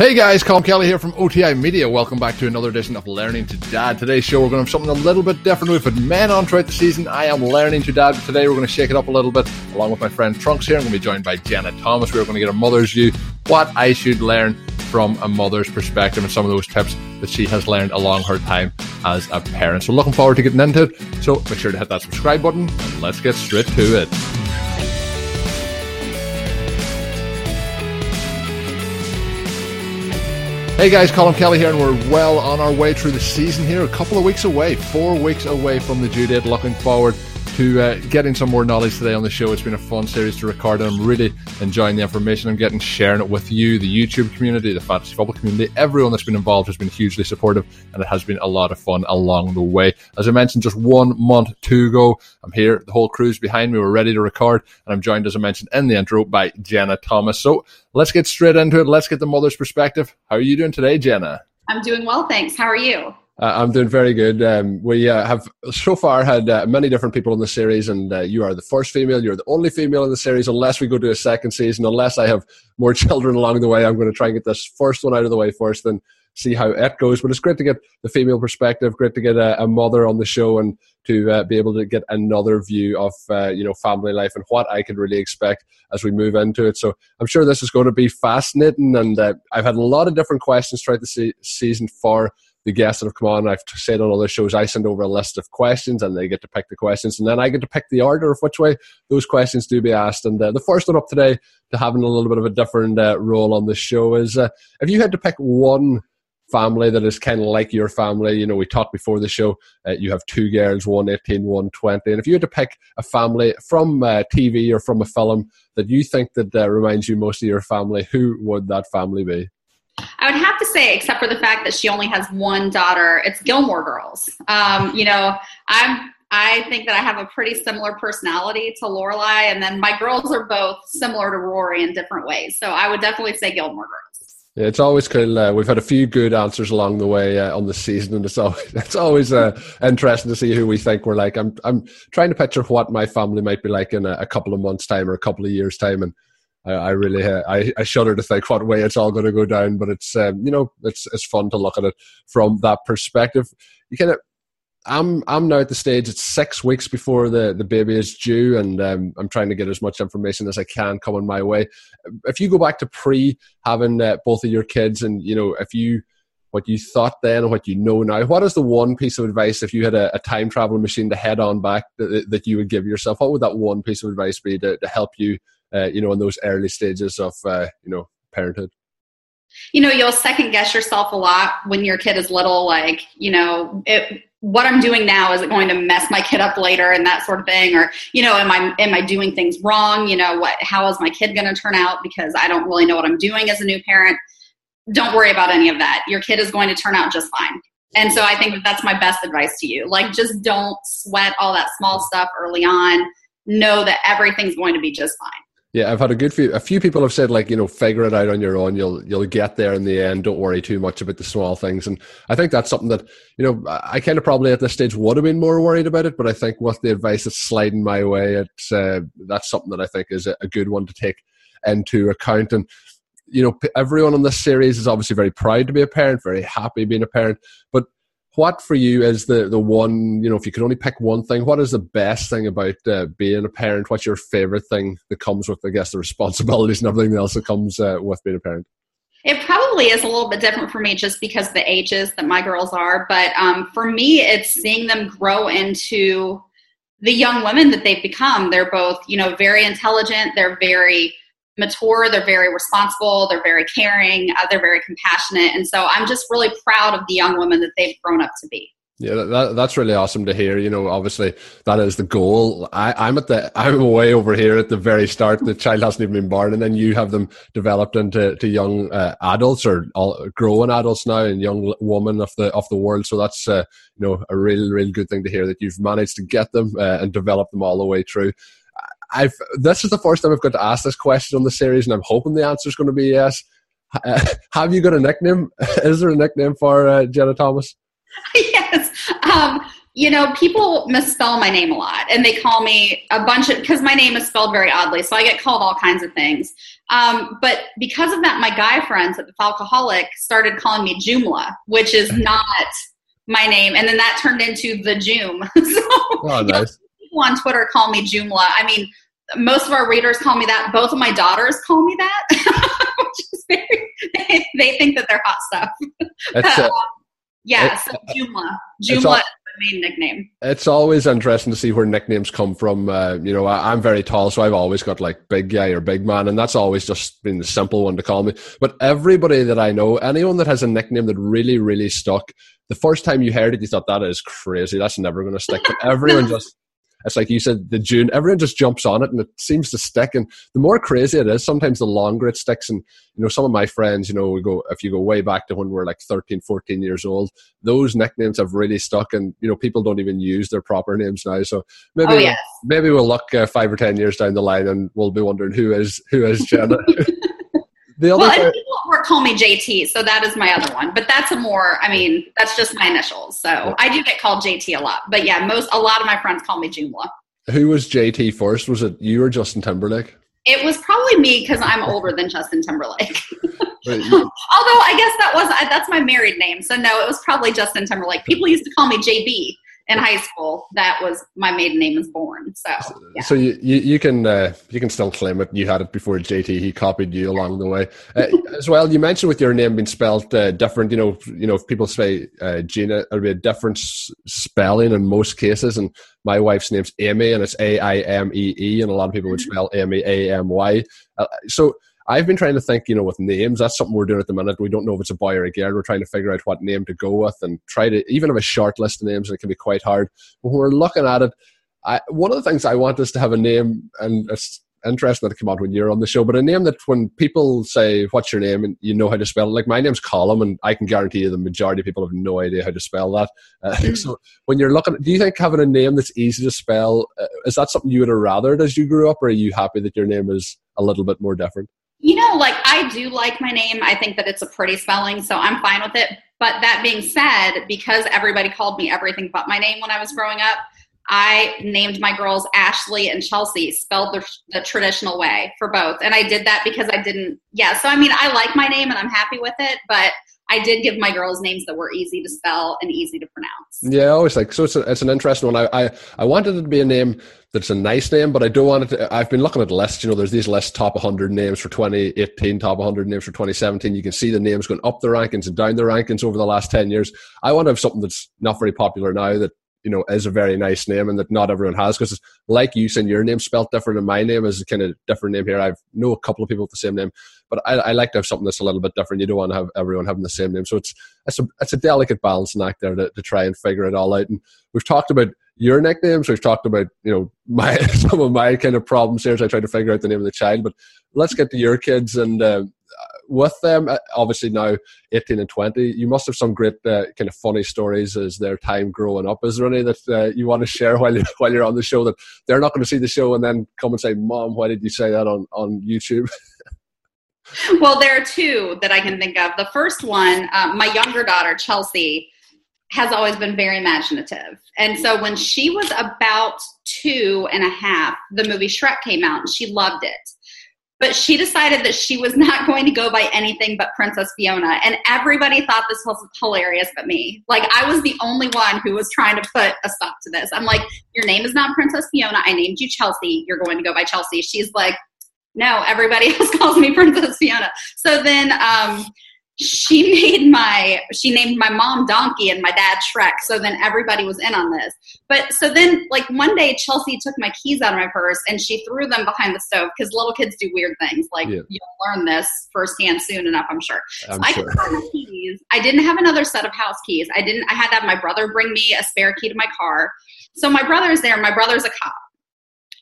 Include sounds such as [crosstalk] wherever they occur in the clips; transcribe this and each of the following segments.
Hey guys, Colm Kelly here from OTI Media. Welcome back to another edition of Learning to Dad. Today's show, we're going to have something a little bit different. We've had men on throughout the season. I am Learning to Dad. Today, we're going to shake it up a little bit along with my friend Trunks here. I'm going to be joined by Jeanna Thomas. We're going to get a mother's view, what I should learn from a mother's perspective, and some of those tips that she has learned along her time as a parent. So, looking forward to getting into it. So, make sure to hit that subscribe button and let's get straight to it. Hey guys, Colm Kelly here, and we're well on our way through the season here. A couple of weeks away, four weeks away from the due date. Looking forward uh, getting some more knowledge today on the show. It's been a fun series to record, and I'm really enjoying the information I'm getting, sharing it with you, the YouTube community, the fantasy football community. Everyone that's been involved has been hugely supportive, and it has been a lot of fun along the way. As I mentioned, just one month to go. I'm here, the whole crew's behind me. We're ready to record, and I'm joined, as I mentioned in the intro, by Jeanna Thomas. So let's get straight into it. Let's get the mother's perspective. How are you doing today, Jeanna? I'm doing well, thanks. How are you? Uh, I'm doing very good. Um, we uh, have so far had uh, many different people in the series, and uh, you are the first female. You're the only female in the series, unless we go to a second season. Unless I have more [laughs] children along the way, I'm going to try and get this first one out of the way first, and see how it goes. But it's great to get the female perspective. Great to get a, a mother on the show and to uh, be able to get another view of uh, you know family life and what I could really expect as we move into it. So I'm sure this is going to be fascinating, and I've had a lot of different questions throughout the se- season for the guests that have come on, I've said on other shows, I send over a list of questions and they get to pick the questions. And then I get to pick the order of which way those questions do be asked. And uh, the first one up today to having a little bit of a different uh, role on the show is uh, if you had to pick one family that is kind of like your family, you know, we talked before the show, uh, you have two girls, one 18, one 20. And if you had to pick a family from uh, TV or from a film that you think that uh, reminds you most of your family, who would that family be? I would have to say, except for the fact that she only has one daughter, it's Gilmore Girls. Um, you know, I'm I think that I have a pretty similar personality to Lorelai, and then my girls are both similar to Rory in different ways. So I would definitely say Gilmore Girls. Yeah, it's always cool. Uh, we've had a few good answers along the way uh, on the season, and it's always [laughs] it's always uh, interesting to see who we think we're like. I'm I'm trying to picture what my family might be like in a, a couple of months' time or a couple of years' time, and I, I really uh, I, I shudder to think what way it's all going to go down. But it's um, you know it's it's fun to look at it from that perspective. You kind of I'm I'm now at the stage. It's six weeks before the, the baby is due, and um, I'm trying to get as much information as I can coming my way. If you go back to pre having uh, both of your kids, and you know if you what you thought then and what you know now, what is the one piece of advice if you had a, a time travel machine to head on back that, that you would give yourself? What would that one piece of advice be to, to help you uh, you know, in those early stages of, uh, you know, parenthood? You know, you'll second guess yourself a lot when your kid is little, like, you know, it, what I'm doing now is it going to mess my kid up later and that sort of thing? Or you know am I am I doing things wrong? You know what how is my kid going to turn out? Because I don't really know what I'm doing as a new parent. Don't worry about any of that. Your kid is going to turn out just fine. And so I think that that's my best advice to you. Like just don't sweat all that small stuff early on. Know that everything's going to be just fine yeah, I've had a good few. A few people have said like you know figure it out on your own. You'll you'll get there in the end. Don't worry too much about the small things. And I think that's something that you know I kind of probably at this stage would have been more worried about it. But I think with the advice that's sliding my way, it's uh, that's something that I think is a, a good one to take into account. And you know everyone on this series is obviously very proud to be a parent, very happy being a parent. But what for you is the the one you know if you could only pick one thing what is the best thing about uh, being a parent? What's your favorite thing that comes with i guess the responsibilities and everything else that comes uh, with being a parent? It probably is a little bit different for me just because the ages that my girls are but um, for me it's seeing them grow into the young women that they've become. They're both you know very intelligent. They're very mature, they're very responsible, they're very caring, uh, they're very compassionate. And so I'm just really proud of the young women that they've grown up to be. Yeah, that, that's really awesome to hear. You know, obviously that is the goal. I, am at the, I'm way over here at the very start. The child hasn't even been born, and then you have them developed into to young uh, adults or all, growing adults now, and young women of the of the world. So that's uh, you know a real, real good thing to hear that you've managed to get them uh, and develop them all the way through. I've this is the first time I've got to ask this question on the series, and I'm hoping the answer is going to be yes. Uh, [laughs] have you got a nickname? [laughs] is there a nickname for uh, Jeanna Thomas? [laughs] yes. Um, you know, people misspell my name a lot and they call me a bunch of, because my name is spelled very oddly. So I get called all kinds of things. Um, but because of that, my guy friends at the Falcoholic started calling me Jumla, which is not my name. And then that turned into the Joom. so oh, nice. you know, people on Twitter call me Jumla. I mean, most of our readers call me that. Both of my daughters call me that. [laughs] very, they, they, think that they're hot stuff. Uh, [laughs] yeah, so Jumla. Jumla main nickname. It's always interesting to see where nicknames come from. Uh, you know, I, am very tall, so I've always got like big guy or big man, and that's always just been the simple one to call me. But everybody that I know, anyone that has a nickname that really, really stuck, the first time you heard it, you thought that is crazy. That's never going to stick. But [laughs] everyone just it's like you said, the June, everyone just jumps on it and it seems to stick. And the more crazy it is, sometimes the longer it sticks. And, you know, some of my friends, you know, we go, if you go way back to when we we're like 13, 14 years old, those nicknames have really stuck. And, you know, people don't even use their proper names now. So maybe, oh, yes. maybe we'll look uh, five or 10 years down the line and we'll be wondering who is, who is Jeanna. [laughs] The other well, part, people at call me JT, so that is my other one. But that's a more, I mean, that's just my initials. So yeah. I do get called JT a lot. But yeah, most, a lot of my friends call me Jumla. Who was JT first? Was it you or Justin Timberlake? It was probably me because I'm older than Justin Timberlake. [laughs] [laughs] Although I guess that was that's my married name, so no, it was probably Justin Timberlake. People used to call me JB in high school, that was my maiden name was born. So, yeah. so you, you, you can uh, you can still claim it. You had it before JT. He copied you along the way uh, [laughs] as well. You mentioned with your name being spelled uh, different. You know, you know, if people say uh, Gina, it'll be a different s- spelling in most cases. And my wife's name's Amy, and it's A I M E E, and a lot of people would mm-hmm. spell Amy A M Y. Uh, so I've been trying to think, you know, with names. That's something we're doing at the minute. We don't know if it's a boy or a girl. We're trying to figure out what name to go with and try to even have a short list of names. And it can be quite hard. When we're looking at it, I, one of the things I want is to have a name, and it's interesting that it came out when you're on the show, but a name that when people say, What's your name? and you know how to spell it, like my name's Colm, and I can guarantee you the majority of people have no idea how to spell that. Uh, [laughs] so when you're looking, do you think having a name that's easy to spell, uh, is that something you would have rathered as you grew up, or are you happy that your name is a little bit more different? You know, like I do like my name. I think that it's a pretty spelling, so I'm fine with it. But that being said, because everybody called me everything but my name when I was growing up, I named my girls Ashley and Chelsea, spelled the, the, traditional way for both. And I did that because I didn't, yeah. So, I mean, I like my name and I'm happy with it, but I did give my girls names that were easy to spell and easy to pronounce. Yeah, I always like, so it's, a, it's an interesting one. I, I, I wanted it to be a name that's a nice name, but I don't want it to. I've been looking at lists. You know, there's these lists top 100 names for 2018, top 100 names for 2017. You can see the names going up the rankings and down the rankings over the last 10 years. I want to have something that's not very popular now that you know is a very nice name and that not everyone has because like you saying your name spelled different and my name is a kind of different name here i know a couple of people with the same name but I, I, like to have something that's a little bit different you don't want to have everyone having the same name so it's it's a, it's a delicate balancing act there to, to try and figure it all out and we've talked about your nicknames. We've talked about you know [laughs] my some of my kind of problems here as I try to figure out the name of the child. But let's get to your kids and uh, with them. Uh, obviously now eighteen and twenty, you must have some great uh, kind of funny stories as their time growing up. Is there any that uh, you want to share [laughs] while you're, while you're on the show that they're not going to see the show and then come and say, "Mom, why did you say that on on YouTube?" [laughs] well, there are two that I can think of. The first one, um, my younger daughter Chelsea has always been very imaginative. And so when she was about two and a half, the movie Shrek came out and she loved it. But she decided that she was [laughs] not going to go by anything but Princess Fiona. And everybody thought this was hilarious but me. Like, I was the only one who was trying to put a stop to this. I'm like, Your name is not Princess Fiona. I named you Chelsea. You're going to go by Chelsea. She's like, No, everybody [laughs] else calls me Princess Fiona. So then, um, she [laughs] made my she named my mom donkey and my dad shrek so then everybody was in on this. But so then like one day chelsea took my keys out of my purse and she threw them behind the stove because little kids do weird things like yeah. you'll learn this firsthand soon enough i'm sure. I'm so sure. i the keys. I didn't have another set of house keys. I didn't i had to have my brother bring me a spare key to my car. So my brother's there my brother's a cop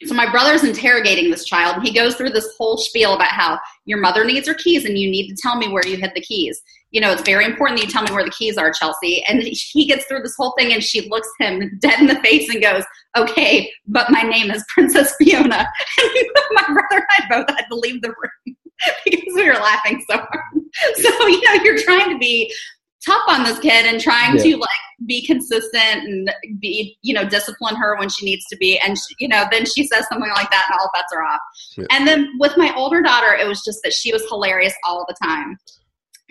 so my brother's interrogating this child, and he goes through this whole spiel about how your mother needs her keys, and you need to tell me where you hid the keys. You know, it's very important that you tell me where the keys are, Chelsea. And he gets through this whole thing, and she looks him [laughs] dead in the face and goes, "Okay, but my name is [laughs] Princess Fiona." [laughs] And my brother and I both had to leave the room because we were laughing so hard. So you know, you're trying to be tough on this kid and trying yeah. to like be consistent and be you know discipline her when she needs to be. And she, you know then she says something like that and all bets are off. Yeah. and then with my older daughter it was just that she was hilarious all the time.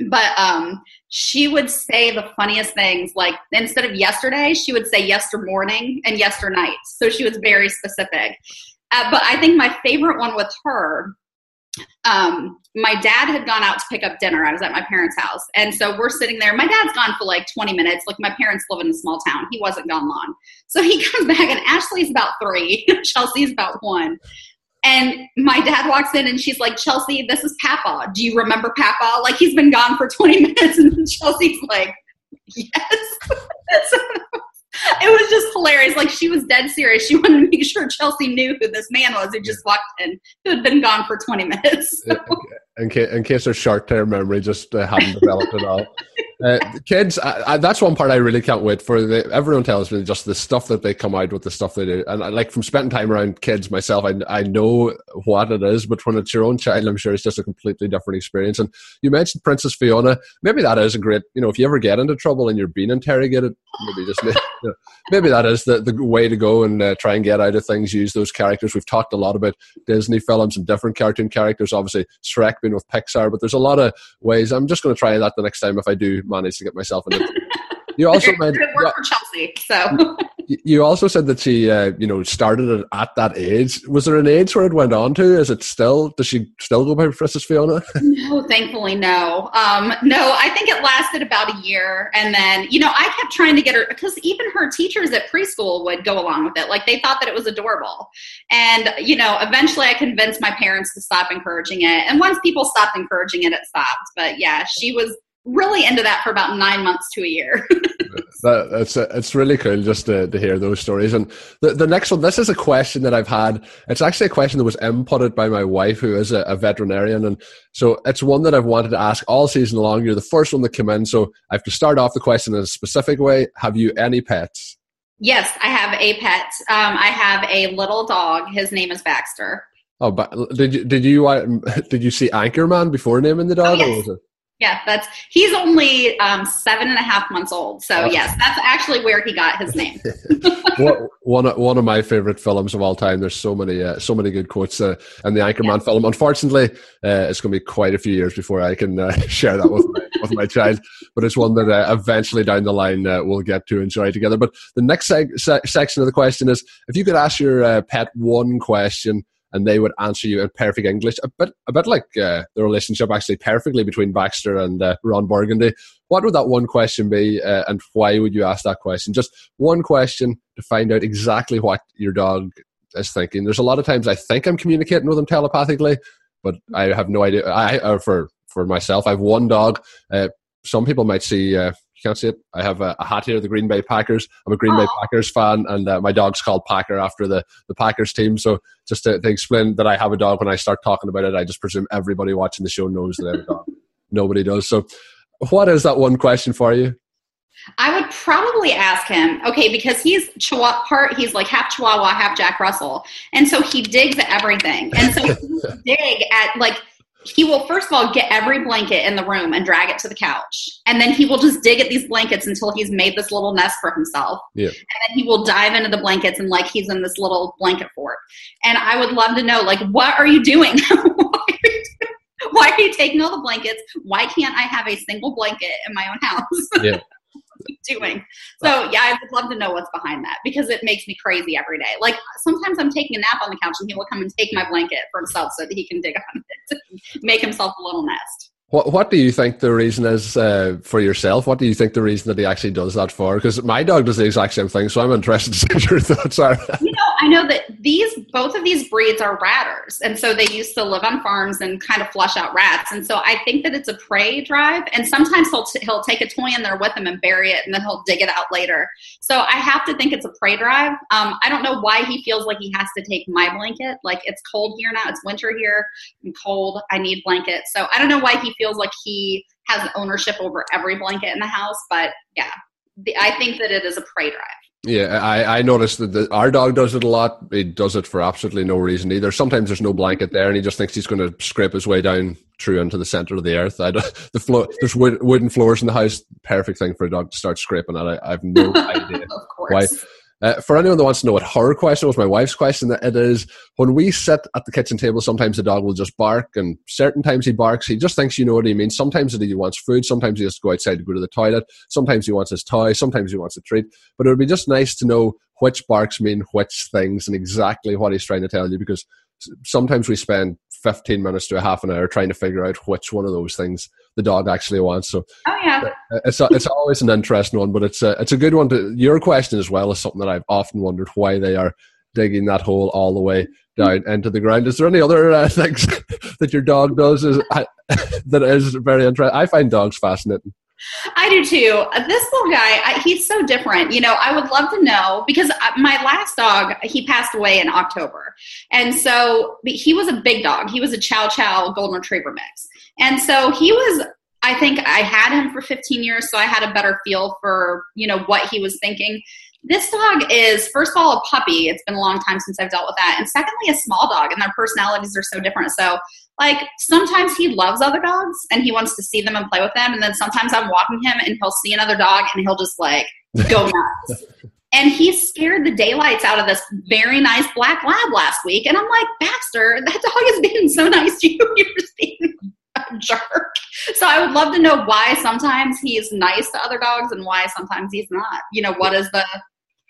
But um she would say the funniest things like instead of yesterday she would say yester morning and yester night so she was very specific. Uh, but i think my favorite one with her um, my dad had gone out to pick up dinner. I was at my parents' house. And so we're sitting there. My dad's gone for like 20 minutes. Like my parents live in a small town. He wasn't gone long. So he [laughs] comes back and Ashley's about three. [laughs] Chelsea's about one. And my dad walks in and she's like, Chelsea, this is Papa. Do you remember Papa? Like he's been gone for 20 [laughs] minutes. And Chelsea's like, yes. so [laughs] it was just hilarious. Like she was dead serious. She wanted to make sure Chelsea knew who this man was who just walked in, who had been gone for 20 minutes. [laughs] So. In, case, in case their short-term memory just uh, hadn't developed at all. [laughs] Uh, kids, I, I, that's one part I really can't wait for. The, everyone tells me just the stuff that they come out with, the stuff they do, and I, like from spending time around kids myself, I, I know what it is. But when it's your own child, I'm sure it's just a completely different experience. And you mentioned Princess Fiona. Maybe that is a great. You know, if you ever get into trouble and you're being interrogated, maybe just maybe that is the, the way to go and uh, try and get out of things. Use those characters. We've talked a lot about Disney films and different cartoon characters. Obviously, Shrek being with Pixar, but there's a lot of ways. I'm just going to try that the next time if I do manage to get myself in it. [laughs] You also it worked for Chelsea, so. You also said that she, uh, you know, started it at that age. Was there an age where it went on to? Is it still? Does she still go by Princess Fiona? [laughs] no, thankfully, no. Um, no, I think it lasted about a year, and then you know, I kept trying to get her because even her teachers at preschool would go along with it. Like they thought that it was adorable, and you know, eventually, I convinced my parents to stop encouraging it. And once people stopped encouraging it, it stopped. But yeah, she was really into that for about nine months to a year. [laughs] that, it's it's really cool just to, to hear those stories. And the, the next one, this is a question that I've had. It's actually a question that was inputted by my wife, who is a, a veterinarian, and so it's one that I've wanted to ask all season long. You're the first one that came in, so I have to start off the question in a specific way. Have you any pets? Yes, I have a pet. Um, I have a little dog. His name is Baxter. Oh, but did you did you uh, [laughs] did you see Anchorman before naming the dog? Oh, yes. Yeah, that's he's only um, seven and a half months old. So oh. yes, that's actually where he got his name. [laughs] one one of my favorite films of all time. There's so many uh, so many good quotes uh, in the Anchorman yeah. film. Unfortunately, uh, it's going to be quite a few years before I can uh, [laughs] share that with my, with my child. But it's one that uh, eventually down the line uh, we'll get to enjoy together. But the next seg- se- section of the question is: if you could ask your pet one question and they would answer you in perfect English, a bit, a bit like uh, the relationship actually perfectly between Baxter and uh, Ron Burgundy. What would that one question be, uh, and why would you ask that question? Just one question to find out exactly what your dog is thinking. There's a lot of times I think I'm communicating with them telepathically, but I have no idea. I, for for myself, I have one dog. Uh, some people might see uh, you can't see it. I have a, a, hat here, the Green Bay Packers. I'm a Green Aww. Bay Packers fan, and uh, my dog's called Packer after the, the Packers team. So just to, to, explain that I have a dog, when I start talking about it, I just presume everybody watching the show knows that I have a dog. [laughs] Nobody does. So, what is that one question for you? I would probably ask him, okay, because he's Chihuahua part, he's like half Chihuahua, half Jack Russell. And so he digs at everything. And so he [laughs] dig at like he will first of all get every blanket in the room and drag it to the couch. And then he will just dig at these blankets until he's made this little nest for himself. Yeah. and then he will dive into the blankets and like he's in this little blanket fort. And i would love to know like what are you doing? [laughs] Why are you taking all the blankets? Why can't i have a single blanket in my own house? Yeah [laughs] doing. [laughs] So yeah, I would love to know what's behind that because it makes me crazy every day. Like sometimes I'm taking a nap on the couch and he will come and take my blanket for himself so that he can dig on it, [laughs] make himself a little nest. What What do you think the reason is uh, for yourself? What do you think the reason that he actually does that for? Because my dog does the exact same thing, so I'm interested to see what your thoughts are. You know, I know that these both of these breeds are ratters, and so they used to live on farms and kind of flush out rats. And so I think that it's a prey drive. And sometimes he'll t- he'll take a toy in there with him and bury it, and then he'll dig it out later. So I have to think it's a prey drive. Um, I don't know why he feels like he has to take my blanket. Like it's cold here now; it's winter here. I'm cold. I need blanket. So I don't know why he feels like he has ownership over every blanket in the house, but yeah, the, I think that it is a prey drive. Yeah, I, I noticed that the, our dog does it a lot. He does it for absolutely no reason either. Sometimes there's no blanket there, and he just thinks he's going to scrape his way down through into the center of the earth. I the floor, there's wood, wooden floors in the house. Perfect thing for a dog to start scraping at. I, I have no [laughs] idea why. Uh, for anyone that wants to know what her question was, my wife's question, it is when we sit at the kitchen table, sometimes the dog will just bark, and certain times he barks. He just thinks you know what he means. Sometimes he wants food, sometimes he has to go outside to go to the toilet, sometimes he wants his toy, sometimes he wants a treat. But it would be just nice to know which barks mean which things and exactly what he's trying to tell you because sometimes we spend 15 minutes to a half an hour trying to figure out which one of those things the dog actually wants. So, oh yeah, it's a, it's always an interesting one, but it's a, it's a good one. To your question as well is something that I've often wondered why they are digging that hole all the way down into the ground. Is there any other uh, [laughs] things that your dog does is, [laughs] that is very interesting? I find dogs fascinating. I do too. This little guy, I, he's so different. You know, I would love to know because my last dog, he passed away in October. And so he was a big dog. He was a Chow Chow Golden Retriever mix. And so he was, I think I had him for 15 years, so I had a better feel for, you know, what he was thinking. This dog is, first of all, a puppy. It's been a long time since I've dealt with that. And secondly, a small dog, and their personalities are so different. So like sometimes he loves other dogs and he wants to see them and play with them and then sometimes i'm walking him and he'll see another dog and he'll just like go [laughs] nuts and he scared the daylights out of this very nice black lab last week and i'm like baxter that dog is being so nice to you [laughs] you're being a [laughs] jerk so i would love to know why sometimes he's nice to other dogs and why sometimes he's not you know what is the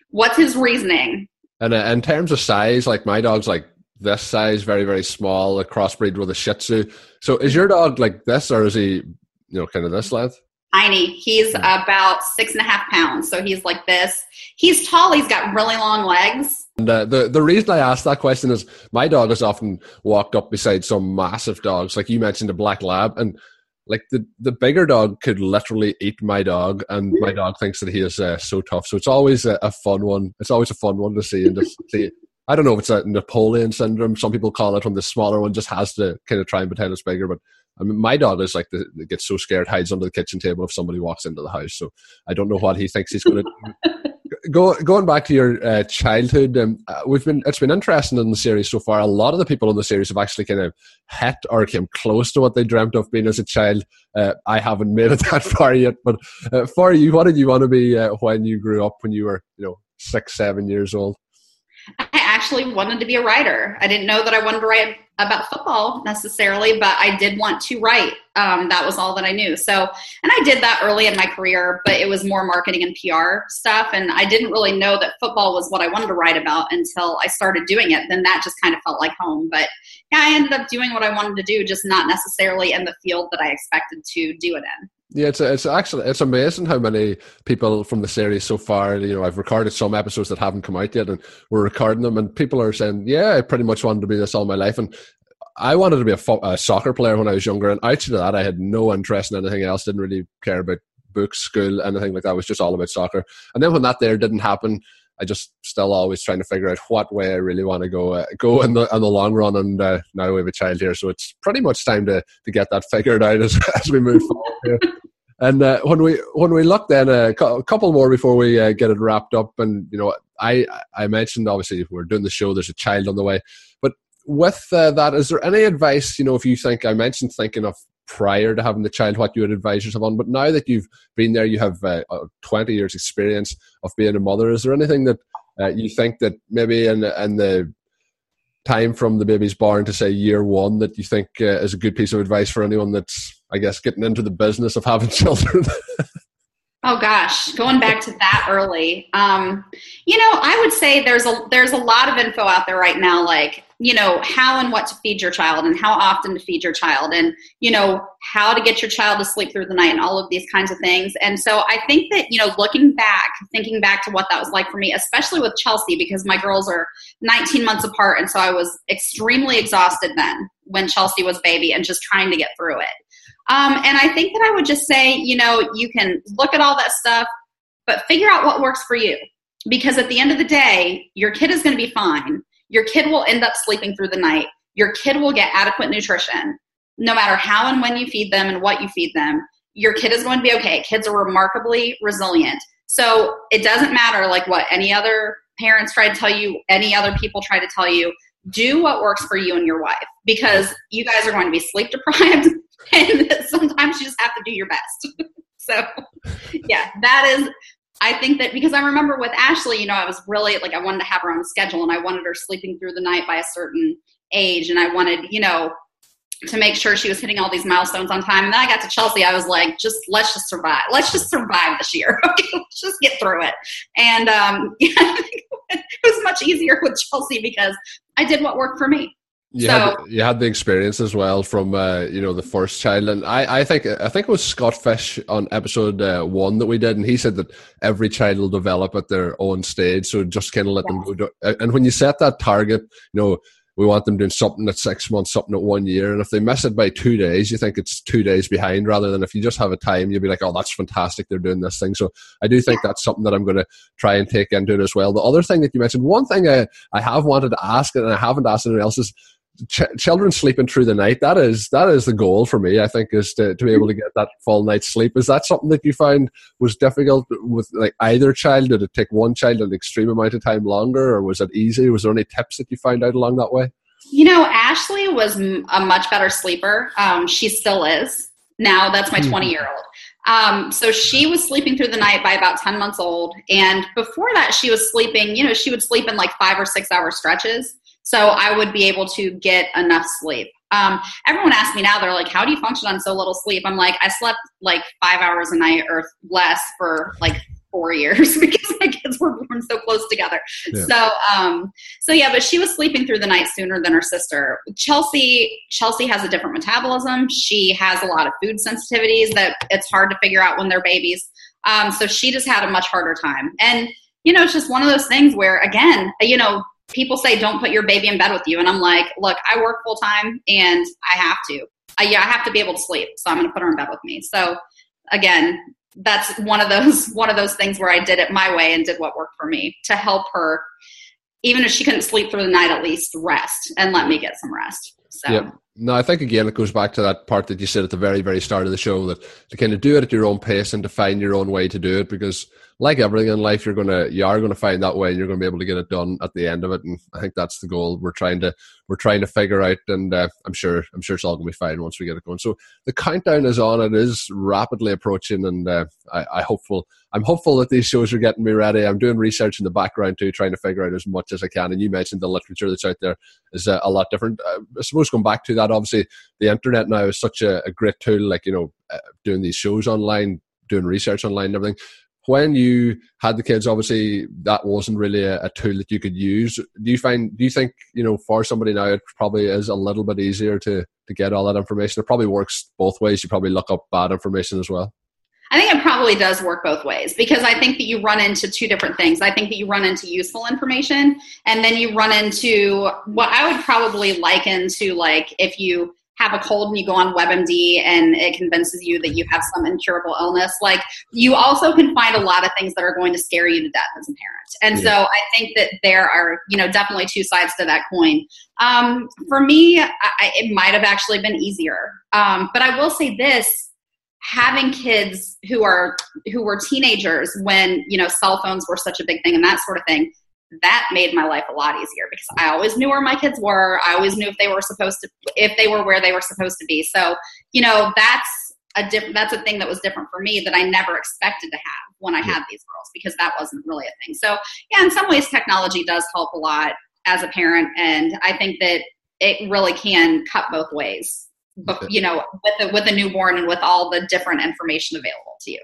what's his reasoning and uh, in terms of size like my dog's like this size, very very small, a crossbreed with a Shih Tzu. So is your dog like this, or is he, you know, kind of this length? Tiny. He's about six and a half pounds, so he's like this. He's tall. He's got really long legs. And uh, the the reason I asked that question is my dog has often walked up beside some massive dogs, like you mentioned, a black lab, and like the the bigger dog could literally eat my dog, and my dog thinks that he is uh, so tough. So it's always a, a, fun one. It's always a fun one to see and just see I don't know if it's a Napoleon syndrome. Some people call it when the smaller one just has to kind of try and pretend it's bigger. But I mean, my dog is like the, gets so scared, hides under the kitchen table if somebody walks into the house. So I don't know what he thinks he's going to do. Go, going back to your uh, childhood, um, uh, we've been it's been interesting in the series so far. A lot of the people in the series have actually kind of hit or came close to what they dreamt of being as a child. Uh, I haven't made it [laughs] that far yet, but uh, for you, what did you want to be uh, when you grew up? When you were, you know, six, seven years old? Actually wanted to be a writer. I didn't know that I wanted to write about football necessarily, but I did want to write. Um, that was all that I knew. So, and I did that early in my career, but it was more marketing and PR stuff. And I didn't really know that football was what I wanted to write about until I started doing it. Then that just kind of felt like home. But yeah, I ended up doing what I wanted to do, just not necessarily in the field that I expected to do it in. Yeah, it's it's actually it's amazing how many people from the series so far. You know, I've recorded some episodes that haven't come out yet, and we're recording them, and people are saying, "Yeah, I pretty much wanted to be this all my life." And I wanted to be a, fo- a soccer player when I was younger, and outside of that, I had no interest in anything else. Didn't really care about books, school, anything like that. It was just all about soccer. And then when that there didn't happen, I just still always trying to figure out what way I really want to go uh, go in the in the long run. And uh, now we have a child here, so it's pretty much time to to get that figured out [laughs] as as we move forward. Here. [laughs] And uh, when we when we look then uh, a couple more before we uh, get it wrapped up, and you know, I I mentioned obviously we're doing the show. There's a child on the way, but with uh, that, is there any advice? You know, if you think I mentioned thinking of prior to having the child, what you would advise yourself on, but now that you've been there, you have uh, 20 years experience of being a mother. Is there anything that uh, you think that maybe in in the time from the baby's born to say year one that you think is a good piece of advice for anyone that's I guess, getting into the business of having [laughs] children? oh gosh, going back to that early. Um, you know, I would say there's a there's a lot of info out there right now, like you know how and what to feed your child and how often to feed your child and you know how to get your child to sleep through the night and all of these kinds of things and so i think that you know looking back thinking back to what that was like for me especially with chelsea because my girls are 19 months apart and so i was extremely exhausted then when chelsea was baby and just trying to get through it um, and I think that I would just say, you know, you can look at all that stuff, but figure out what works for you. Because at the end of the day, your kid is going to be fine. Your kid will end up sleeping through the night. Your kid will get adequate nutrition no matter how and when you feed them and what you feed them. Your kid is going to be okay. Kids are remarkably resilient. So it doesn't matter like what any other parents try to tell you, any other people try to tell you. Do what works for you and your wife because you guys are going to be sleep deprived [laughs] and sometimes you just have to do your best. [laughs] so, yeah, that is I think that because I remember with Ashley, you know, I was really like I wanted to have her on a schedule and I wanted her sleeping through the night by a certain age and I wanted, you know, to make sure she was hitting all these milestones on time. And then I got to Chelsea, I was like, just let's just survive. Let's just survive this year. [laughs] Okay, let's just get through it. And um, yeah, [laughs] it was much easier with Chelsea because I did what worked for me. You, so, had, you had the experience as well from uh, you know the first child, and I, I think I think it was Scott Fish on episode uh, one that we did, and he said that every child will develop at their own stage, so just kind of let them go. To, and when you set that target, you know we want them doing something at six months, something at one year. And if they miss it by two days, you think it's two days behind rather than if you just have a time, you'll be like, oh, that's fantastic. They're doing this thing. So I do think that's something that I'm going to try and take into it as well. The other thing that you mentioned, one thing I, I have wanted to ask and I haven't asked anyone else is ch- children sleeping through the night. That is, that is the goal for me, I think, is to, to be able to get that full night's sleep. Is that something that you found was difficult with like either child? Did it take one child an extreme amount of time longer or was it easy? Was there any tips that you found out along that way? You know, Ashley was a much better sleeper. Um, she still is. Now that's my hmm. 20 year old. Um, so she was sleeping through the night by about 10 months old. And before that, she was sleeping, you know, she would sleep in like five or six hour stretches. So I would be able to get enough sleep. Um, everyone asks me now, they're like, how do you function on so little sleep? I'm like, I slept like five hours a night or less for like four years [laughs] because my kids were born so close together. Yeah. So, um, so yeah, but she was sleeping through the night sooner than her sister. Chelsea, Chelsea has a different metabolism. She has a lot of food sensitivities that it's hard to figure out when they're babies. Um, so she just had a much harder time. And, you know, it's just one of those things where, again, you know, people say don't put your baby in bed with you. And I'm like, look, I work full time and I have to. I, yeah, I have to be able to sleep. So I'm going to put her in bed with me. So again, that's one of those [laughs] one of those things where I did it my way and did what worked for me to help her even if she couldn't sleep through the night at least rest and let me get some rest. So yep. No, I think again it goes back to that part that you said at the very, very start of the show that to kind of do it at your own pace and to find your own way to do it because like everything in life, you're gonna you are gonna find that way, and you're gonna be able to get it done at the end of it. And I think that's the goal we're trying to we're trying to figure out. And uh, I'm sure I'm sure it's all gonna be fine once we get it going. So the countdown is on; it is rapidly approaching, and uh, I, I hopeful I'm hopeful that these shows are getting me ready. I'm doing research in the background too, trying to figure out as much as I can. And you mentioned the literature that's out there is uh, a lot different. Uh, I suppose going back to that, obviously the internet now is such a, a great tool. Like you know, uh, doing these shows online, doing research online, and everything when you had the kids, obviously that wasn't really a, a, tool that you could use. Do you find? Do you think you know for somebody now it probably is a little bit easier to to get all that information? It probably works both ways. You probably look up bad information as well. I think it probably does work both ways because I think that you run into two different things. I think that you run into useful information and then you run into what I would probably liken to like if you have a cold and you go on WebMD and it convinces you that you have some incurable illness, like you also can find a lot of things that are going to scare you to death as a parent. And yeah. so I think that there are, you know, definitely two sides to that coin. Um, for me, I, it might have actually been easier. Um, but I will say this having kids who are who were teenagers when you know cell phones were such a big thing and that sort of thing that made my life a lot easier because I always knew where my kids were. I always knew if they were supposed to, if they were where they were supposed to be. So, you know, that's a different, that's a thing that was different for me that I never expected to have when I had these girls because that wasn't really a thing. So, yeah, in some ways, technology does help a lot as a parent. And I think that it really can cut both ways, you know, with the, with a newborn and with all the different information available to you.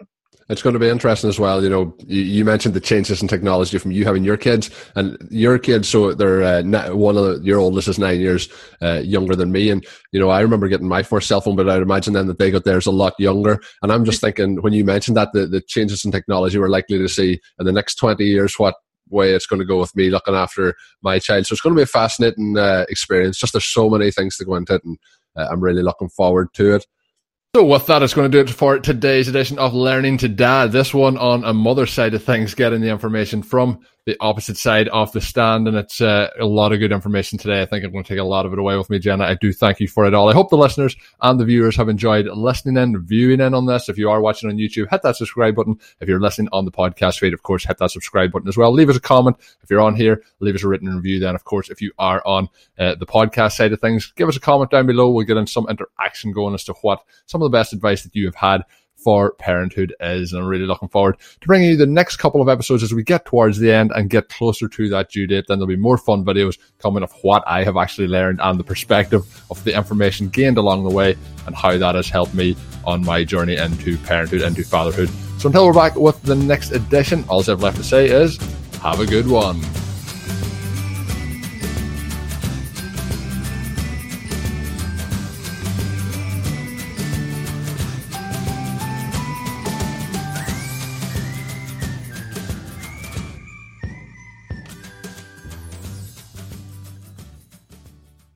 It's going to be interesting as well. You know, you, you, mentioned the changes in technology from you having your kids and your kids. So they're uh, one of the, your oldest is nine years uh, younger than me, and you know, I remember getting my first cell phone, but I'd imagine then that they got theirs a lot younger. And I'm just thinking when you mentioned that the, the changes in technology we're likely to see in the next twenty years, what way it's going to go with me looking after my child. So it's going to be a fascinating uh, experience. Just there's so many things to go into it, and uh, I'm really looking forward to it. So with that, it's going to do it for today's edition of Learning to Dad. This one on a mother's side of things, getting the information from the opposite side of the stand, and it's uh, a lot of good information today. I think I'm going to take a lot of it away with me, Jeanna. I do thank you for it all. I hope the listeners and the viewers have enjoyed listening in, viewing in on this. If you are watching on YouTube, hit that subscribe button. If you're listening on the podcast feed, of course, hit that subscribe button as well. Leave us a comment. If you're on here, leave us a written review. Then, of course, if you are on uh, the podcast side of things, give us a comment down below. We'll get in some interaction going as to what some of the best advice that you have had for parenthood is. And I'm really looking forward to bringing you the next couple of episodes as we get towards the end and get closer to that due date. Then there'll be more fun videos coming of what I have actually learned and the perspective of the information gained along the way and how that has helped me on my journey into parenthood, and into fatherhood. So until we're back with the next edition, all I've left to say is have a good one.